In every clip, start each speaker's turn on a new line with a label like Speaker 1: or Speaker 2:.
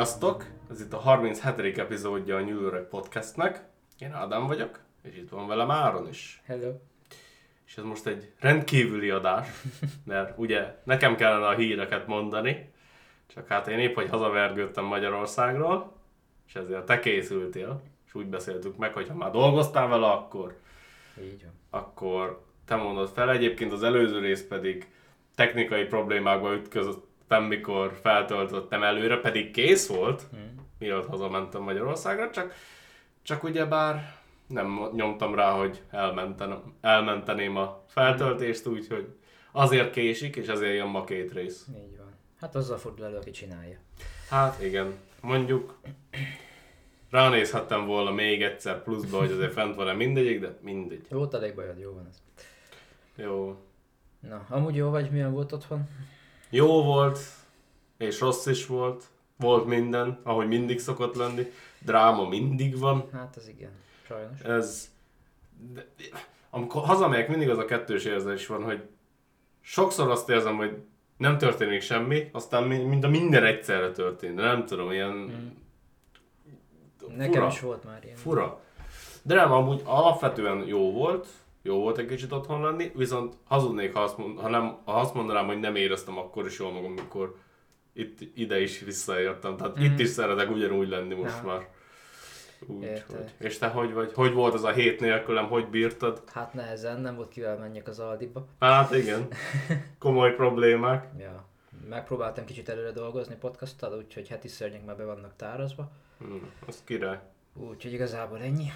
Speaker 1: Sziasztok! Ez itt a 37. epizódja a York Podcastnek. Én Ádám vagyok, és itt van velem Áron is.
Speaker 2: Hello.
Speaker 1: És ez most egy rendkívüli adás, mert ugye nekem kellene a híreket mondani, csak hát én épp, hogy hazavergődtem Magyarországról, és ezért te készültél, és úgy beszéltük meg, hogy ha már dolgoztál vele, akkor,
Speaker 2: Így van.
Speaker 1: akkor te mondod fel. Egyébként az előző rész pedig technikai problémákba ütközöttem, mikor feltöltöttem előre, pedig kész volt,
Speaker 2: Hmm.
Speaker 1: mielőtt hazamentem Magyarországra, csak, csak ugyebár nem nyomtam rá, hogy elmenten, elmenteném a feltöltést, úgyhogy azért késik, és ezért jön ma két rész.
Speaker 2: Így van. Hát azzal fordul elő, aki csinálja.
Speaker 1: Hát igen, mondjuk ránézhettem volna még egyszer pluszba, hogy azért fent van-e mindegyik, de mindegy.
Speaker 2: Volt elég bajod, jó van ez.
Speaker 1: Jó.
Speaker 2: Na, amúgy jó vagy, milyen volt otthon?
Speaker 1: Jó volt, és rossz is volt. Volt minden, ahogy mindig szokott lenni. Dráma mindig van.
Speaker 2: Hát az igen, sajnos.
Speaker 1: ez... De, amikor hazamegyek, mindig az a kettős érzés van, hogy sokszor azt érzem, hogy nem történik semmi, aztán mi- mint a minden egyszerre történt, de nem tudom, ilyen...
Speaker 2: Hmm. Nekem
Speaker 1: fura,
Speaker 2: is volt már ilyen.
Speaker 1: Fura. De nem, amúgy alapvetően jó volt, jó volt egy kicsit otthon lenni, viszont hazudnék, ha azt, mond, ha, nem, ha azt mondanám, hogy nem éreztem akkor is jól magam, amikor itt, ide is visszaértem. Tehát
Speaker 2: Mhm.
Speaker 1: itt is szeretek ugyanúgy lenni most
Speaker 2: Ja.
Speaker 1: már. Úgy,
Speaker 2: Érted.
Speaker 1: hogy. És te hogy vagy? Hogy volt az a hét nélkülem? Hogy bírtad?
Speaker 2: Hát nehezen, nem volt kivel menjek az Aldiba.
Speaker 1: Hát igen, komoly problémák.
Speaker 2: Ja. Megpróbáltam kicsit előre dolgozni podcasttal, úgyhogy heti szörnyek már be vannak tárazva.
Speaker 1: Hmm, az király.
Speaker 2: Úgyhogy igazából ennyi.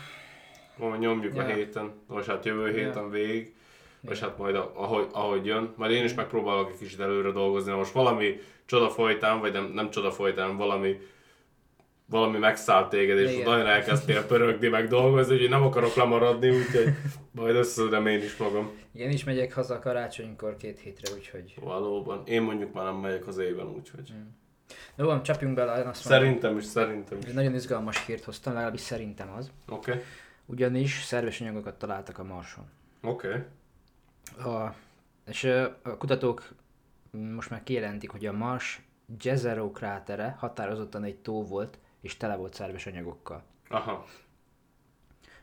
Speaker 1: Majd nyomjuk a
Speaker 2: Ja.
Speaker 1: héten, vagy hát jövő héten végig, és
Speaker 2: Ja.
Speaker 1: hát majd a- ahogy, ahogy jön. Majd én is megpróbálok egy kicsit előre dolgozni, na most valami csoda folytán, vagy nem, nem csoda folytán, valami valami megszállt téged, és
Speaker 2: Igen.
Speaker 1: nagyon elkezdtél pörögni, meg dolgozni, úgyhogy nem akarok lemaradni, úgyhogy majd összeszedem én is magam.
Speaker 2: Igen, is megyek haza karácsonykor két hétre, úgyhogy...
Speaker 1: Valóban. Én mondjuk már nem megyek az éven, úgyhogy.
Speaker 2: Jó, van, csapjunk bele, én azt mondom.
Speaker 1: Szerintem is, szerintem is.
Speaker 2: Nagyon izgalmas hírt hoztam, legalábbis szerintem az.
Speaker 1: Oké, okay.
Speaker 2: Ugyanis szerves anyagokat találtak a Marson.
Speaker 1: oké. Okay.
Speaker 2: A, és a kutatók most már kijelentik, hogy a Mars Jezero krátere határozottan egy tó volt, és tele volt szerves anyagokkal.
Speaker 1: Aha.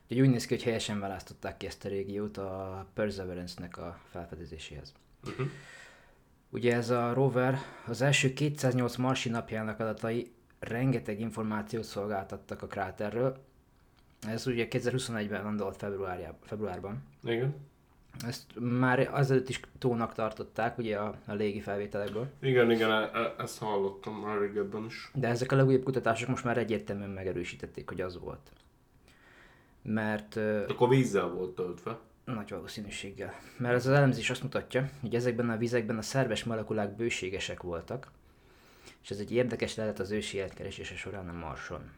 Speaker 2: Úgyhogy úgy néz ki, hogy helyesen választották ki ezt a régiót a Perseverance-nek a felfedezéséhez.
Speaker 1: Uh-huh.
Speaker 2: Ugye ez a rover az első 208 marsi napjának adatai rengeteg információt szolgáltattak a kráterről. Ez ugye 2021-ben landolt februárjában, februárban.
Speaker 1: Igen.
Speaker 2: Ezt már azelőtt is tónak tartották, ugye a, a légi felvételekből.
Speaker 1: Igen, igen, e- e- ezt hallottam már régebben is.
Speaker 2: De ezek a legújabb kutatások most már egyértelműen megerősítették, hogy az volt. Mert ö,
Speaker 1: Akkor vízzel volt töltve.
Speaker 2: nagy valószínűséggel. Mert ez az elemzés azt mutatja, hogy ezekben a vizekben a szerves molekulák bőségesek voltak, és ez egy érdekes lehet az ősi életkeresése során a Marson.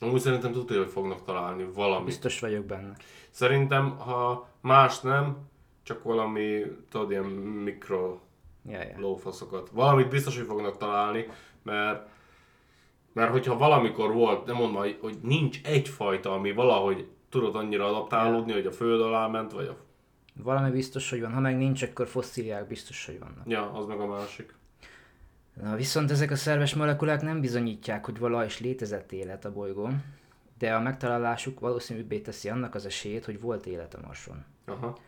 Speaker 1: Amúgy szerintem tudja, hogy fognak találni valamit.
Speaker 2: Biztos vagyok benne.
Speaker 1: Szerintem, ha más nem, csak valami, tudod, ilyen mikro
Speaker 2: Ja, ja.
Speaker 1: lófaszokat. Valamit biztos, hogy fognak találni, mert mert hogyha valamikor volt, nem mondom, hogy, hogy nincs egyfajta, ami valahogy tudod annyira adaptálódni, hogy a föld alá ment, vagy a...
Speaker 2: Valami biztos, hogy van. Ha meg nincs, akkor fosszíliák biztos, hogy vannak.
Speaker 1: Ja, az meg a másik.
Speaker 2: Na, viszont ezek a szerves molekulák nem bizonyítják, hogy valaha is létezett élet a bolygón, de a megtalálásuk valószínűbbé teszi annak az esélyét, hogy volt élet a Marson.
Speaker 1: Aha.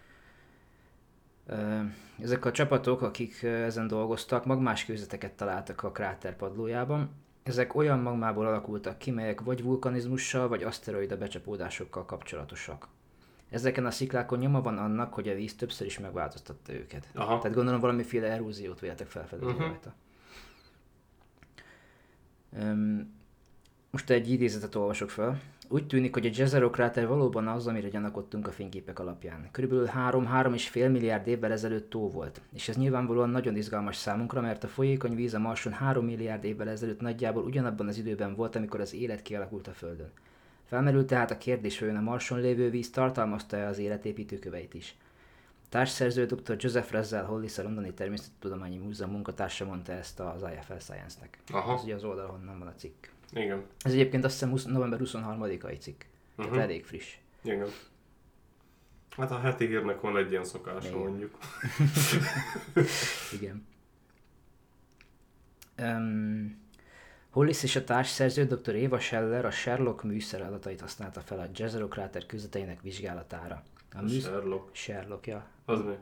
Speaker 2: Ezek a csapatok, akik ezen dolgoztak, magmás kőzeteket találtak a kráter padlójában. Ezek olyan magmából alakultak ki, melyek vagy vulkanizmussal, vagy aszteroida becsapódásokkal kapcsolatosak. Ezeken a sziklákon nyoma van annak, hogy a víz többször is megváltoztatta őket.
Speaker 1: Aha.
Speaker 2: Tehát gondolom valamiféle eróziót véltek felfedezni uh-huh. rajta. Most egy idézetet olvasok fel. Úgy tűnik, hogy a Jezero kráter valóban az, amire gyanakodtunk a fényképek alapján. Körülbelül 3-3,5 milliárd évvel ezelőtt tó volt. És ez nyilvánvalóan nagyon izgalmas számunkra, mert a folyékony víz a Marson 3 milliárd évvel ezelőtt nagyjából ugyanabban az időben volt, amikor az élet kialakult a Földön. Felmerült tehát a kérdés, hogy a Marson lévő víz tartalmazta-e az életépítő köveit is. Társszerző dr. Joseph Rezzel Hollis a Londoni Természettudományi Múzeum munkatársa mondta ezt az IFL Science-nek.
Speaker 1: Aha.
Speaker 2: Ez ugye az oldal, honnan van a cikk.
Speaker 1: Igen.
Speaker 2: Ez egyébként azt hiszem 20, november 23-ai cikk. Tehát
Speaker 1: Mhm.
Speaker 2: elég friss.
Speaker 1: Igen. Hát a heti hírnek van egy ilyen szokása,
Speaker 2: Igen.
Speaker 1: mondjuk.
Speaker 2: Igen. Um, Hollis és a társszerző dr. Eva Scheller a Sherlock műszer adatait használta fel a Jezero kráter kőzeteinek vizsgálatára. A műsz...
Speaker 1: Sherlock.
Speaker 2: Sherlock, ja.
Speaker 1: Az mi?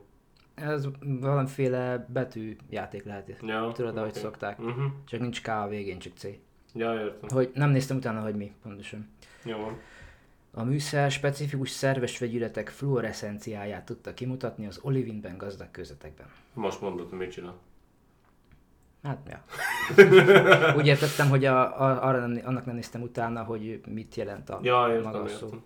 Speaker 2: Ez valamiféle betűjáték lehet.
Speaker 1: Ja,
Speaker 2: Tudod, ahogy
Speaker 1: oké.
Speaker 2: szokták.
Speaker 1: Uh-huh.
Speaker 2: Csak nincs K a végén, csak C.
Speaker 1: Ja, értem.
Speaker 2: Hogy nem néztem utána, hogy mi pontosan.
Speaker 1: Jó van.
Speaker 2: A műszer specifikus szerves vegyületek fluoreszenciáját tudta kimutatni az olivinben gazdag kőzetekben.
Speaker 1: Most mondod, mit csinál.
Speaker 2: Hát, ja. Úgy értettem, hogy a, a, arra nem, annak nem néztem utána, hogy mit jelent a
Speaker 1: Ja,
Speaker 2: maga
Speaker 1: értem,
Speaker 2: szó.
Speaker 1: értem.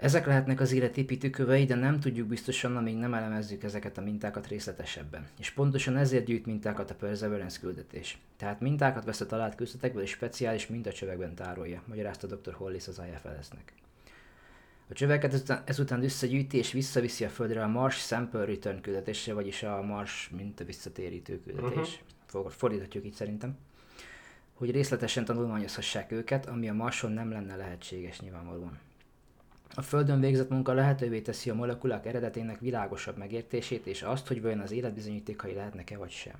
Speaker 2: Ezek lehetnek az életépítőkövei, de nem tudjuk biztosan, amíg nem elemezzük ezeket a mintákat részletesebben. És pontosan ezért gyűjt mintákat a Perseverance küldetés. Tehát mintákat vesz a talált kőzetekből és speciális mintacsövekben tárolja, magyarázta dr. Hollis az IFLS-nek. A csöveket ezután, ezután összegyűjti és visszaviszi a Földre a Mars Sample Return küldetésre, vagyis a Mars minta visszatérítő küldetés. Uh-huh. Fordíthatjuk így szerintem. Hogy részletesen tanulmányozhassák őket, ami a Marson nem lenne lehetséges nyilvánvalóan. A Földön végzett munka lehetővé teszi a molekulák eredetének világosabb megértését, és azt, hogy vajon az életbizonyítékai lehetnek-e vagy sem.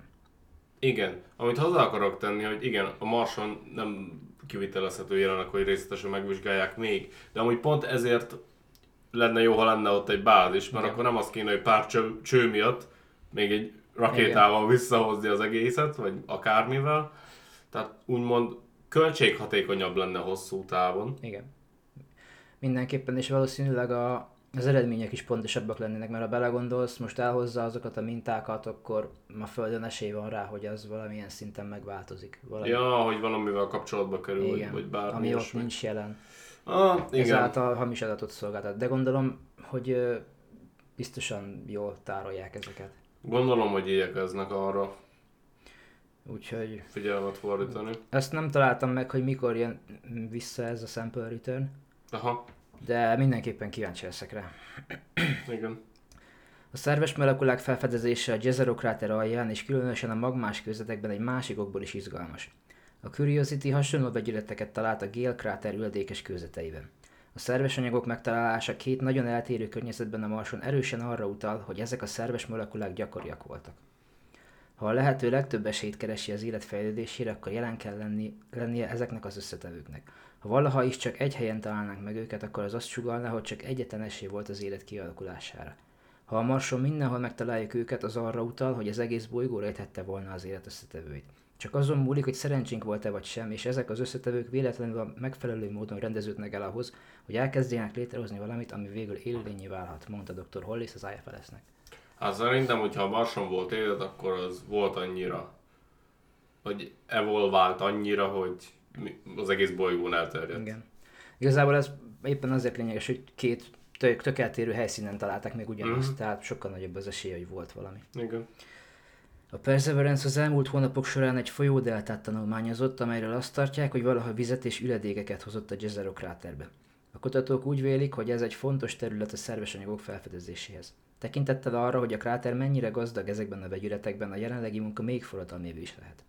Speaker 1: Igen, amit hozzá akarok tenni, hogy igen, a Marson nem kivitelezhető jelenek, hogy részletesen megvizsgálják még, de amúgy pont ezért lenne jó, ha lenne ott egy bázis, mert
Speaker 2: Igen.
Speaker 1: akkor nem az kéne, hogy pár cső, cső miatt még egy rakétával visszahozni az egészet, vagy akármivel. Tehát úgymond költséghatékonyabb lenne hosszú távon.
Speaker 2: Igen. Mindenképpen, és valószínűleg a, az eredmények is pontosabbak lennének, mert ha belegondolsz, most elhozza azokat a mintákat, akkor a Földön esély van rá, hogy az valamilyen szinten megváltozik. Valami,
Speaker 1: Ja, hogy valamivel kapcsolatba kerül,
Speaker 2: igen,
Speaker 1: vagy bármi
Speaker 2: ami ott
Speaker 1: ilyesmi.
Speaker 2: nincs jelen.
Speaker 1: Ah, igen.
Speaker 2: Ezáltal hamis adatot szolgáltat. De gondolom, hogy biztosan jól tárolják ezeket.
Speaker 1: Gondolom, hogy igyekeznek arra
Speaker 2: Úgyhogy
Speaker 1: figyelmet fordítani.
Speaker 2: ezt nem találtam meg, hogy mikor jön vissza ez a sample return,
Speaker 1: Aha,
Speaker 2: de mindenképpen kíváncsi leszek rá.
Speaker 1: igen.
Speaker 2: A szerves molekulák felfedezése a Jezero kráter alján és különösen a magmás közvetekben egy másik okból is izgalmas. A Curiosity hasonló vegyületeket talált a Gale kráter üledékes kőzeteiben. A szerves anyagok megtalálása két nagyon eltérő környezetben a Marson erősen arra utal, hogy ezek a szerves molekulák gyakoriak voltak. Ha a lehető legtöbb esélyt keresi az élet fejlődésére, akkor jelen kell lenni, lennie ezeknek az összetevőknek. Ha valaha is csak egy helyen találnánk meg őket, akkor az azt sugalná, hogy csak egyetlen esély volt az élet kialakulására. Ha a Marson mindenhol megtaláljuk őket, az arra utal, hogy az egész bolygó rejthette volna az élet összetevőit. Csak azon múlik, hogy szerencsénk volt-e vagy sem, és ezek az összetevők véletlenül a megfelelő módon rendeződnek el ahhoz, hogy elkezdjenek létrehozni valamit, ami végül élőlényé válhat, mondta dr. Hollis az IFLS-nek.
Speaker 1: Hát szerintem, hogyha a Marson volt élet, akkor az volt annyira, hogy evolvált annyira, hogy az egész bolygón elterjedt.
Speaker 2: Igen. Igazából ez éppen azért lényeges, hogy két tök, tök eltérő helyszínen találták még ugyanazt,
Speaker 1: Mhm.
Speaker 2: tehát sokkal nagyobb az esélye, hogy volt valami.
Speaker 1: Igen.
Speaker 2: A Perseverance az elmúlt hónapok során egy folyódeltát tanulmányozott, amelyről azt tartják, hogy valaha vizet és üledégeket hozott a Jezero kráterbe. A kutatók úgy vélik, hogy ez egy fontos terület a szerves anyagok felfedezéséhez. Tekintettel arra, hogy a kráter mennyire gazdag ezekben a vegyületekben, a jelenlegi munka még forradalmibb is lehet.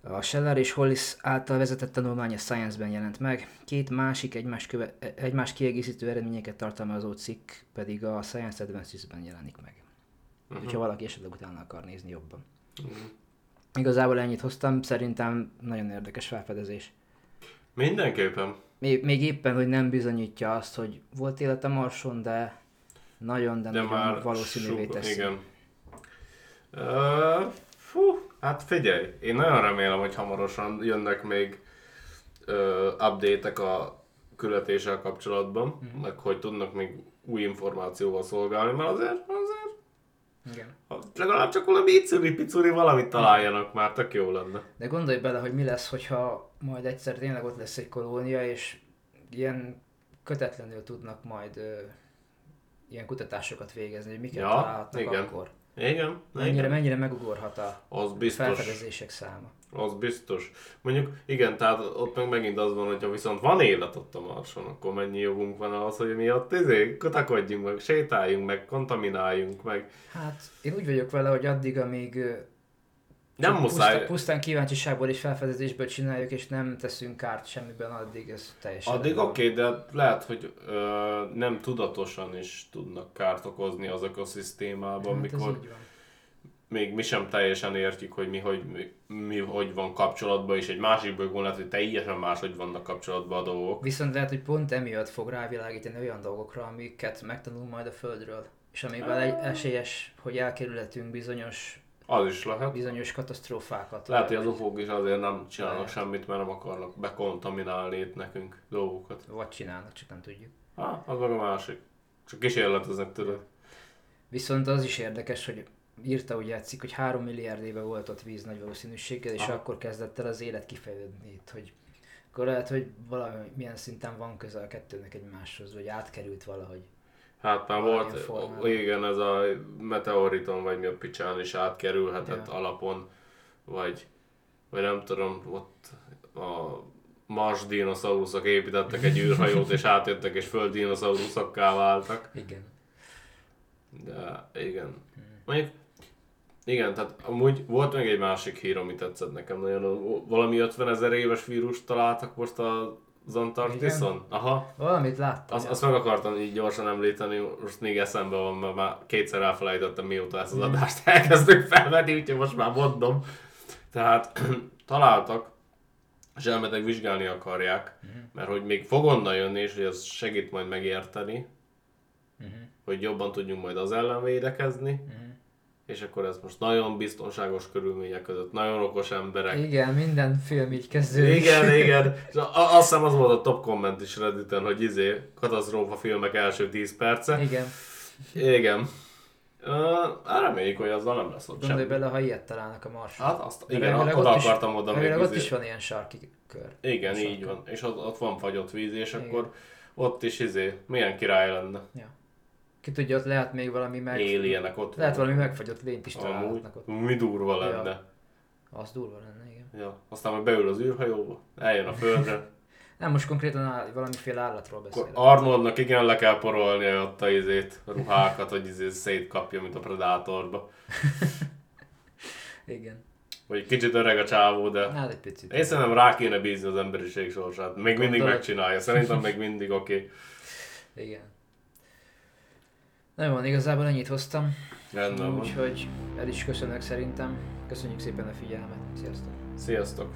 Speaker 2: A Scheller és Hollis által vezetett tanulmány a Science-ben jelent meg, két másik egymás, köve, egymás kiegészítő eredményeket tartalmazó cikk pedig a Science Advances-ben jelenik meg. Uh-huh. Hogyha valaki esetleg utána akar nézni jobban.
Speaker 1: Mhm.
Speaker 2: Igazából ennyit hoztam, szerintem nagyon érdekes felfedezés.
Speaker 1: Mindenképpen.
Speaker 2: Még, még éppen, hogy nem bizonyítja azt, hogy volt élet a Marson, de nagyon, de,
Speaker 1: De
Speaker 2: nagyon
Speaker 1: már
Speaker 2: valószínűvé
Speaker 1: sok-
Speaker 2: teszi.
Speaker 1: Igen. Uh, fú, hát figyelj, én nagyon remélem, hogy hamarosan jönnek még uh, update-ek a küldetéssel kapcsolatban, mm-hmm. meg hogy tudnak még új információval szolgálni, mert azért, azért
Speaker 2: Igen.
Speaker 1: legalább csak valami icuri-picuri valamit találjanak már, tök jó lenne.
Speaker 2: De gondolj bele, hogy mi lesz, hogyha majd egyszer tényleg ott lesz egy kolónia, és ilyen kötetlenül tudnak majd ilyen kutatásokat végezni, hogy miket
Speaker 1: Ja,
Speaker 2: találhatnak
Speaker 1: igen.
Speaker 2: akkor.
Speaker 1: Igen,
Speaker 2: Mennyire,
Speaker 1: igen.
Speaker 2: mennyire megugorhat a
Speaker 1: Az biztos.
Speaker 2: felfedezések száma.
Speaker 1: Az biztos. Mondjuk igen, tehát ott meg megint az van, hogyha viszont van élet ott a Marson, akkor mennyi jogunk van ahhoz, hogy mi ott izé, kutakodjunk meg, sétáljunk meg, kontamináljunk meg.
Speaker 2: Hát én úgy vagyok vele, hogy addig, amíg
Speaker 1: Nem
Speaker 2: csak
Speaker 1: muszáj.
Speaker 2: Pusztán, pusztán kíváncsiságból és felfedezésből csináljuk, és nem teszünk kárt semmiben, addig ez teljesen
Speaker 1: Addig oké, okay, de lehet, hogy ö, nem tudatosan is tudnak kárt okozni az ökoszisztémában,
Speaker 2: Hát
Speaker 1: mikor még mi sem teljesen értjük, hogy mi hogy, mi, mi hogy van kapcsolatban, és egy másik bolygón lehet, hogy teljesen máshogy vannak kapcsolatban a dolgok.
Speaker 2: Viszont lehet, hogy pont emiatt fog rávilágítani olyan dolgokra, amiket megtanulunk majd a Földről. És amivel egy esélyes, hogy elkerülhetünk bizonyos,
Speaker 1: Az is lehet.
Speaker 2: bizonyos katasztrófákat.
Speaker 1: Lehet, hogy az ufók is azért nem csinálnak
Speaker 2: Lehet.
Speaker 1: semmit, mert nem akarnak bekontaminálni itt nekünk dolgokat.
Speaker 2: Vagy csinálnak, csak nem tudjuk.
Speaker 1: Ha, az meg a másik. Csak kísérleteznek, tudod.
Speaker 2: Viszont az is érdekes, hogy írta úgy játszik, hogy 3 milliárd éve volt ott víz nagy valószínűséggel, és
Speaker 1: Aha.
Speaker 2: akkor kezdett el az élet kifejlődni itt, hogy akkor lehet, hogy valami milyen szinten van köze a kettőnek egymáshoz, vagy átkerült valahogy.
Speaker 1: Hát már volt,
Speaker 2: formában.
Speaker 1: igen, ez a meteoriton, vagy mi a picsán is átkerülhetett
Speaker 2: Ja.
Speaker 1: alapon, vagy, vagy nem tudom, ott a Mars dinoszauruszok építettek egy űrhajót, és átjöttek, és föld dinoszauruszokká váltak.
Speaker 2: Igen.
Speaker 1: De igen. Mondjuk, igen, tehát amúgy volt még egy másik hír, ami tetszett nekem nagyon. Valami 50 ezer éves vírust találtak most az Antarktiszon. Aha.
Speaker 2: Valamit láttam.
Speaker 1: Azt, azt meg akartam így gyorsan említeni, most még eszembe van, mert már kétszer elfelejtettem, mióta ezt az adást elkezdtük felvenni, úgyhogy most már mondom. Tehát találtak, és elmetek vizsgálni akarják, mert hogy még fog onnan jönni, és hogy ez segít majd megérteni,
Speaker 2: Mhm.
Speaker 1: hogy jobban tudjunk majd az ellen védekezni,
Speaker 2: Mhm.
Speaker 1: És akkor ez most nagyon biztonságos körülmények között, nagyon okos emberek.
Speaker 2: Igen, minden film így kezdődik.
Speaker 1: Igen, igen. És azt hiszem az volt a top komment is Redditen, hogy izé, katasztrófa filmek első 10 perce.
Speaker 2: Igen.
Speaker 1: Igen. Uh, reméljük, hogy azzal nem lesz ott
Speaker 2: Gondolj
Speaker 1: semmi.
Speaker 2: bele, ha ilyet találnak a Marson.
Speaker 1: Hát azt, igen,
Speaker 2: Remélem,
Speaker 1: oda
Speaker 2: is-
Speaker 1: akartam oda még
Speaker 2: ott
Speaker 1: izé-
Speaker 2: is van ilyen sarki kör.
Speaker 1: Igen,
Speaker 2: sarki.
Speaker 1: így van. És ott, ott van fagyott víz, és
Speaker 2: Igen.
Speaker 1: akkor ott is izé, milyen király lenne.
Speaker 2: Ja. Ki tudja, ott lehet még valami meg...
Speaker 1: Alienek ott
Speaker 2: Lehet valami megfagyott lényt is találhatnak ott.
Speaker 1: mi durva
Speaker 2: Ja.
Speaker 1: lenne.
Speaker 2: Az durva lenne, igen.
Speaker 1: Ja. Aztán meg beül az űrhajóba, eljön a földre.
Speaker 2: Nem, most konkrétan áll, valamiféle állatról beszélek.
Speaker 1: Arnoldnak igen le kell porolni ott a izét, a ruhákat, hogy izé szétkapja, mint a Predatorba.
Speaker 2: Igen.
Speaker 1: Vagy kicsit öreg a csávó, de
Speaker 2: Hát egy picit.
Speaker 1: én szerintem rá kéne bízni az emberiség sorsát. Még mindig
Speaker 2: Gondolod?
Speaker 1: megcsinálja, szerintem még mindig oké. Okay.
Speaker 2: Igen. Nem van, igazából ennyit hoztam.
Speaker 1: Rendben.
Speaker 2: Úgyhogy el is köszönök szerintem. Köszönjük szépen a figyelmet. Sziasztok!
Speaker 1: Sziasztok!